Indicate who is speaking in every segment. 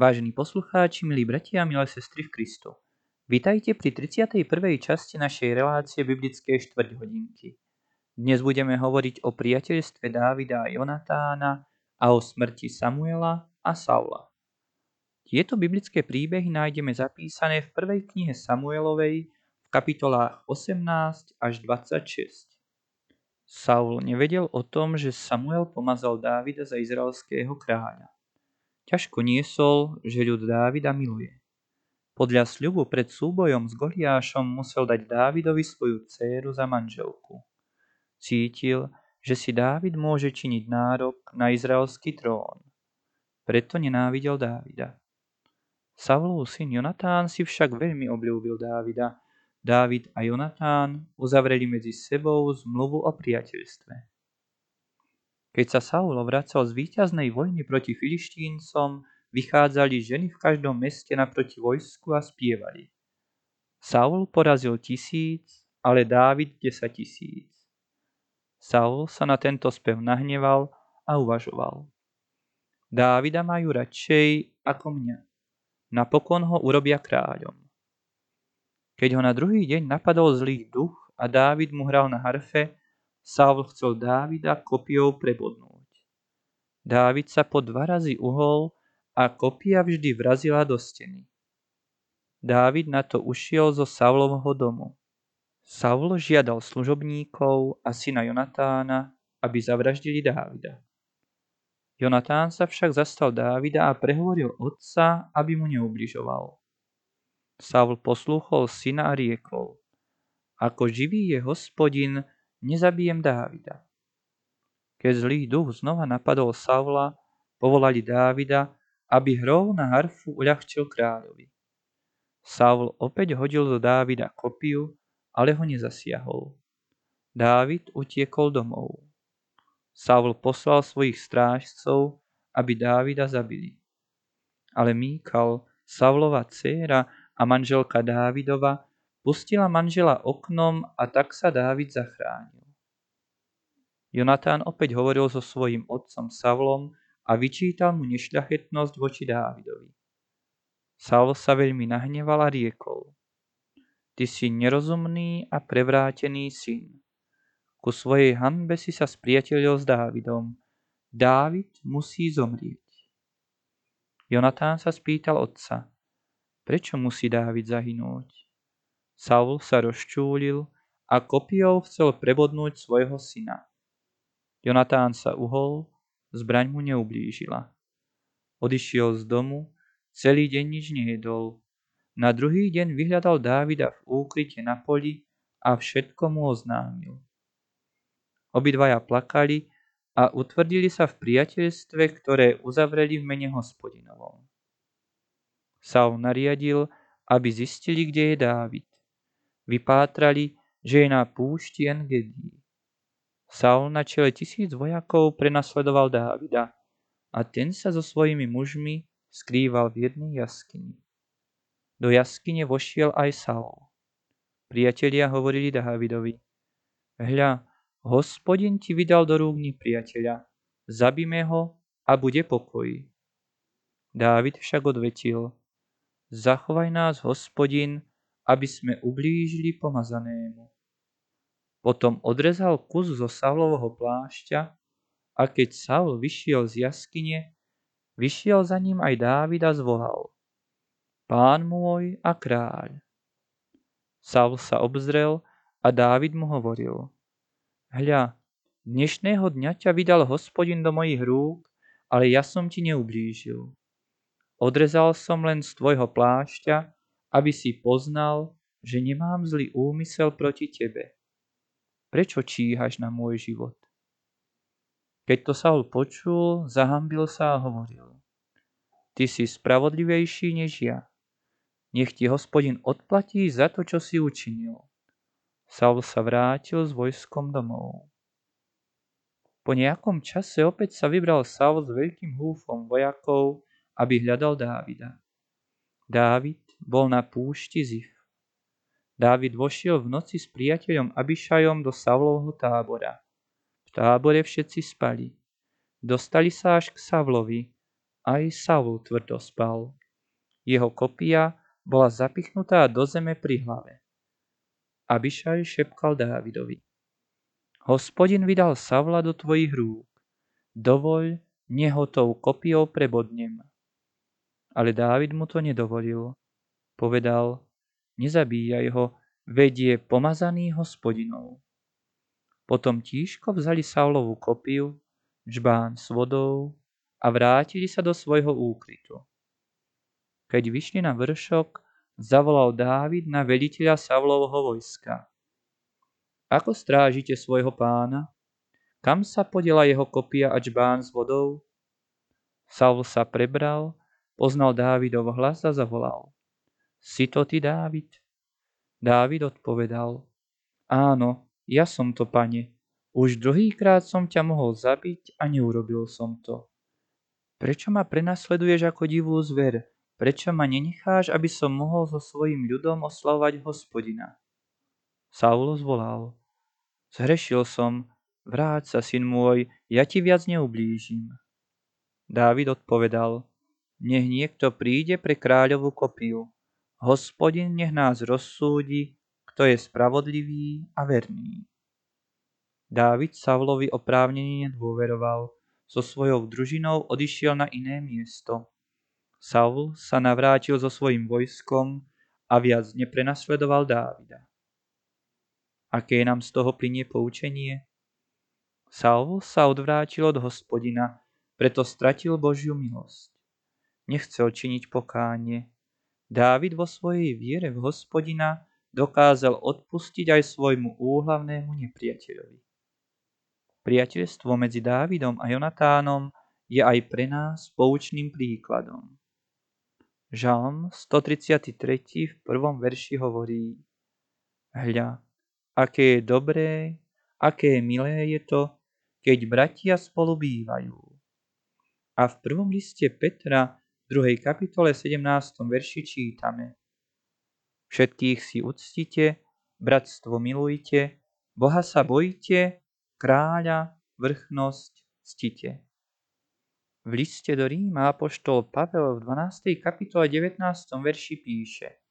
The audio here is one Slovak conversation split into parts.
Speaker 1: Vážení poslucháči, milí bratia a milé sestry v Kristu. Vítajte pri 31. časti našej relácie biblické štvrťhodinky. Dnes budeme hovoriť o priateľstve Dávida a Jonatána a o smrti Samuela a Saula. Tieto biblické príbehy nájdeme zapísané v prvej knihe Samuelovej v kapitolách 18 až 26. Saul nevedel o tom, že Samuel pomazal Dávida za izraelského kráľa. Ťažko niesol, že ľud Dávida miluje. Podľa sľubu pred súbojom s Goliášom musel dať Dávidovi svoju dceru za manželku. Cítil, že si Dávid môže činiť nárok na izraelský trón. Preto nenávidel Dávida. Saulov syn Jonatán si však veľmi obľúbil Dávida. Dávid a Jonatán uzavreli medzi sebou zmluvu o priateľstve. Keď sa Saulo vracal z víťaznej vojny proti filištíncom, vychádzali ženy v každom meste naproti vojsku a spievali. Saul porazil tisíc, ale Dávid desať tisíc. Saul sa na tento spev nahneval a uvažoval. Dávida majú radšej ako mňa napokon ho urobia kráľom. Keď ho na druhý deň napadol zlý duch a Dávid mu hral na harfe, Saul chcel Dávida kopiou prebodnúť. Dávid sa po dva razy uhol a kopia vždy vrazila do steny. Dávid na to ušiel zo Saulovho domu. Saul žiadal služobníkov a syna Jonatána, aby zavraždili Dávida. Jonatán sa však zastal Dávida a prehovoril otca, aby mu neubližoval. Saul poslúchol syna a riekol, ako živý je hospodin, nezabijem Dávida. Keď zlý duch znova napadol Saula, povolali Dávida, aby hrou na harfu uľahčil kráľovi. Saul opäť hodil do Dávida kopiu, ale ho nezasiahol. Dávid utiekol domov. Saul poslal svojich strážcov, aby Dávida zabili. Ale Míkal, Saulova dcéra a manželka Dávidova, pustila manžela oknom a tak sa Dávid zachránil. Jonatán opäť hovoril so svojím otcom Savlom a vyčítal mu nešľachetnosť voči Dávidovi. Saul sa veľmi nahneval a riekol. Ty si nerozumný a prevrátený syn. Ku svojej hanbe si sa spriateľil s Dávidom. Dávid musí zomrieť. Jonatán sa spýtal otca, prečo musí Dávid zahynúť? Saul sa rozčúlil a kopiou chcel prebodnúť svojho syna. Jonatán sa uhol, zbraň mu neublížila. Odišiel z domu, celý deň nič nejedol. Na druhý deň vyhľadal Dávida v úkryte na poli a všetko mu oznámil. Obidvaja plakali a utvrdili sa v priateľstve, ktoré uzavreli v mene hospodinovom. Saul nariadil, aby zistili, kde je Dávid. Vypátrali, že je na púšti Engedí. Saul na čele tisíc vojakov prenasledoval Dávida a ten sa so svojimi mužmi skrýval v jednej jaskyni. Do jaskyne vošiel aj Saul. Priatelia hovorili Dávidovi, hľa, Hospodin ti vydal do rúk nepriateľa, zabíme ho a bude pokoj. Dávid však odvetil, zachovaj nás, hospodin, aby sme ublížili pomazanému. Potom odrezal kus zo Saulovho plášťa a keď Saul vyšiel z jaskyne, vyšiel za ním aj Dávid a zvolal. Pán môj a kráľ. Saul sa obzrel a Dávid mu hovoril. Hľa, dnešného dňa ťa vydal hospodin do mojich rúk, ale ja som ti neublížil. Odrezal som len z tvojho plášťa, aby si poznal, že nemám zlý úmysel proti tebe. Prečo číhaš na môj život? Keď to Saul počul, zahambil sa a hovoril. Ty si spravodlivejší než ja. Nech ti hospodin odplatí za to, čo si učinil. Saul sa vrátil s vojskom domov. Po nejakom čase opäť sa vybral Saul s veľkým húfom vojakov, aby hľadal Dávida. Dávid bol na púšti Zif. Dávid vošiel v noci s priateľom Abišajom do Savlovho tábora. V tábore všetci spali. Dostali sa až k Savlovi Aj Saul tvrdo spal. Jeho kopia bola zapichnutá do zeme pri hlave. Abišaj šepkal Dávidovi. Hospodin vydal Savla do tvojich rúk. Dovoľ, nehotou kopiou prebodnem. Ale Dávid mu to nedovolil. Povedal, nezabíjaj ho, vedie pomazaný hospodinov. Potom tížko vzali Saulovú kopiu, čbán s vodou a vrátili sa do svojho úkrytu. Keď vyšli na vršok, zavolal Dávid na veliteľa Saulovho vojska. Ako strážite svojho pána? Kam sa podela jeho kopia a čbán s vodou? Saul sa prebral, poznal Dávidov hlas a zavolal. Si to ty, Dávid? Dávid odpovedal. Áno, ja som to, pane. Už druhýkrát som ťa mohol zabiť a neurobil som to. Prečo ma prenasleduješ ako divú zver? Prečo ma nenecháš, aby som mohol so svojím ľudom oslavovať hospodina? Saul zvolal. Zhrešil som, vráť sa, syn môj, ja ti viac neublížim. Dávid odpovedal, nech niekto príde pre kráľovú kopiu. Hospodin nech nás rozsúdi, kto je spravodlivý a verný. Dávid Saulovi oprávnenie nedôveroval, so svojou družinou odišiel na iné miesto. Saul sa navrátil so svojím vojskom a viac neprenasledoval Dávida. Aké nám z toho plinie poučenie? Saul sa odvrátil od hospodina, preto stratil Božiu milosť. Nechcel činiť pokánie. Dávid vo svojej viere v hospodina dokázal odpustiť aj svojmu úhlavnému nepriateľovi. Priateľstvo medzi Dávidom a Jonatánom je aj pre nás poučným príkladom. Žalm 133 v prvom verši hovorí Hľa, aké je dobré, aké milé je to, keď bratia spolu bývajú. A v prvom liste Petra 2. kapitole 17. verši čítame Všetkých si uctite, bratstvo milujte, Boha sa bojte, kráľa, vrchnosť ctite. V liste do Ríma apoštol Pavel v 12. kapitole 19. verši píše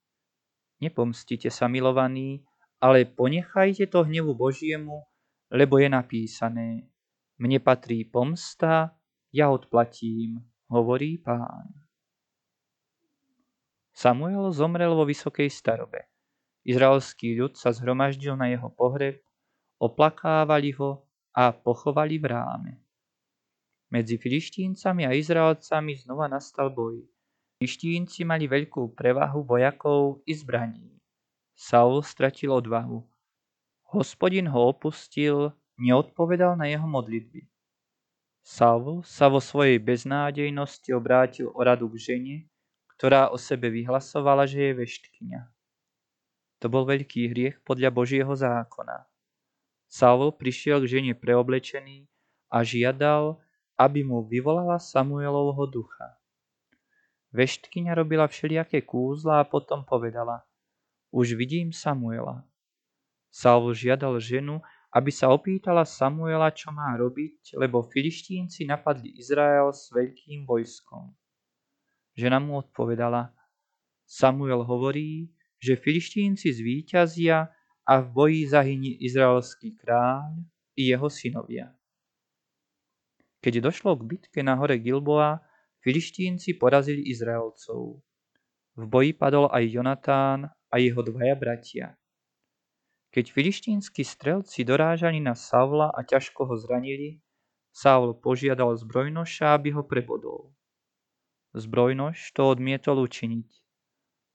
Speaker 1: Nepomstite sa milovaní, ale ponechajte to hnevu Božiemu, lebo je napísané Mne patrí pomsta, ja odplatím, hovorí pán. Samuel zomrel vo vysokej starobe. Izraelský ľud sa zhromaždil na jeho pohreb, oplakávali ho a pochovali v ráme. Medzi filištíncami a Izraelcami znova nastal boj. Filištínci mali veľkú prevahu vojakov i zbraní. Saul stratil odvahu. Hospodin ho opustil, neodpovedal na jeho modlitby. Saul sa vo svojej beznádejnosti obrátil o radu k žene, ktorá o sebe vyhlasovala, že je veštkyňa. To bol veľký hriech podľa Božieho zákona. Saul prišiel k žene preoblečený a žiadal, aby mu vyvolala Samuelovho ducha. Veštkyňa robila všelijaké kúzla a potom povedala Už vidím Samuela. Saul žiadal ženu, aby sa opýtala Samuela, čo má robiť, lebo filištínci napadli Izrael s veľkým vojskom. Žena mu odpovedala, Samuel hovorí, že filištínci zvíťazia a v boji zahynie izraelský kráľ i jeho synovia. Keď došlo k bitke na hore Gilboa, filištínci porazili Izraelcov. V boji padol aj Jonatán a jeho dvaja bratia. Keď filištínsky strelci dorážali na Savla a ťažko ho zranili, Saul požiadal zbrojnoša, aby ho prebodol. Zbrojnož to odmietol učiniť.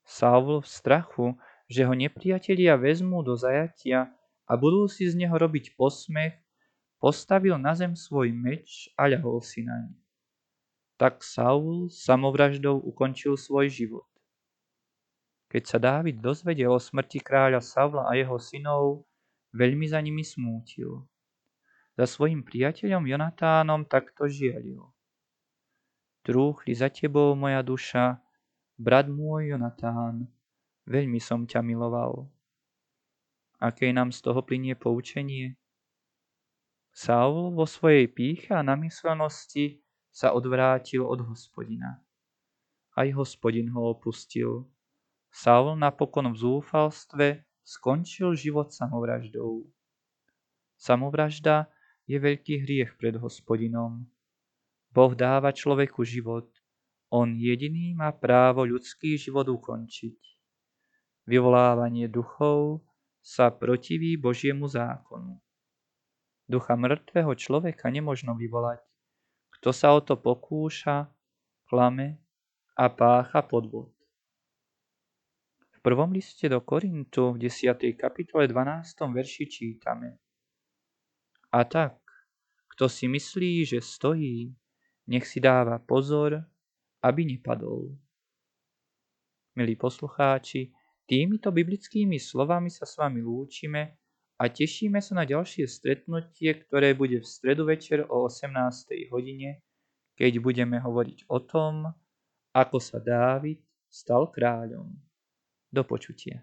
Speaker 1: Saul v strachu, že ho nepriatelia vezmú do zajatia a budú si z neho robiť posmech, postavil na zem svoj meč a ľahol si naň. Tak Saul samovraždou ukončil svoj život. Keď sa Dávid dozvedel o smrti kráľa Savla a jeho synov, veľmi za nimi smútil. Za svojim priateľom Jonatánom takto žialil. Trúchli za tebou, moja duša, brat môj Jonatán, veľmi som ťa miloval. Aké nám z toho plinie poučenie? Saul vo svojej píche a namyslenosti sa odvrátil od hospodina. Aj hospodin ho opustil. Saul napokon v zúfalstve skončil život samovraždou. Samovražda je veľký hriech pred hospodinom. Boh dáva človeku život. On jediný má právo ľudský život ukončiť. Vyvolávanie duchov sa protiví Božiemu zákonu. Ducha mŕtvého človeka nemožno vyvolať. Kto sa o to pokúša, klame a pácha podvod. V prvom liste do Korintu v 10. kapitole 12. verši čítame A tak, kto si myslí, že stojí, nech si dáva pozor, aby nepadol. Milí poslucháči, týmito biblickými slovami sa s vami lúčime a tešíme sa na ďalšie stretnutie, ktoré bude v stredu večer o 18. hodine, keď budeme hovoriť o tom, ako sa Dávid stal kráľom. Do počutia.